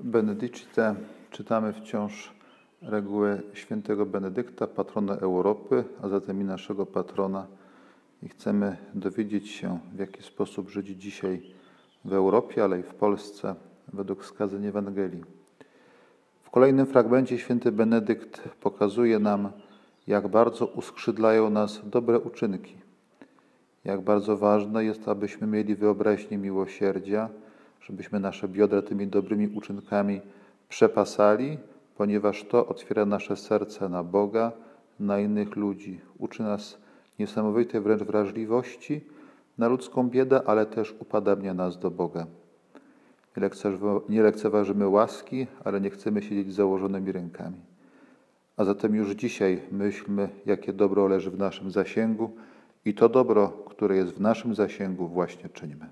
Benedicite czytamy wciąż regułę świętego Benedykta, patrona Europy, a zatem i naszego patrona. I chcemy dowiedzieć się, w jaki sposób żyć dzisiaj w Europie, ale i w Polsce, według wskazań Ewangelii. W kolejnym fragmencie święty Benedykt pokazuje nam, jak bardzo uskrzydlają nas dobre uczynki. Jak bardzo ważne jest, abyśmy mieli wyobraźnię miłosierdzia, żebyśmy nasze biodra tymi dobrymi uczynkami przepasali, ponieważ to otwiera nasze serce na Boga, na innych ludzi. Uczy nas niesamowitej wręcz wrażliwości na ludzką biedę, ale też upadania nas do Boga. Nie lekceważymy łaski, ale nie chcemy siedzieć z założonymi rękami. A zatem już dzisiaj myślmy, jakie dobro leży w naszym zasięgu i to dobro, które jest w naszym zasięgu, właśnie czyńmy.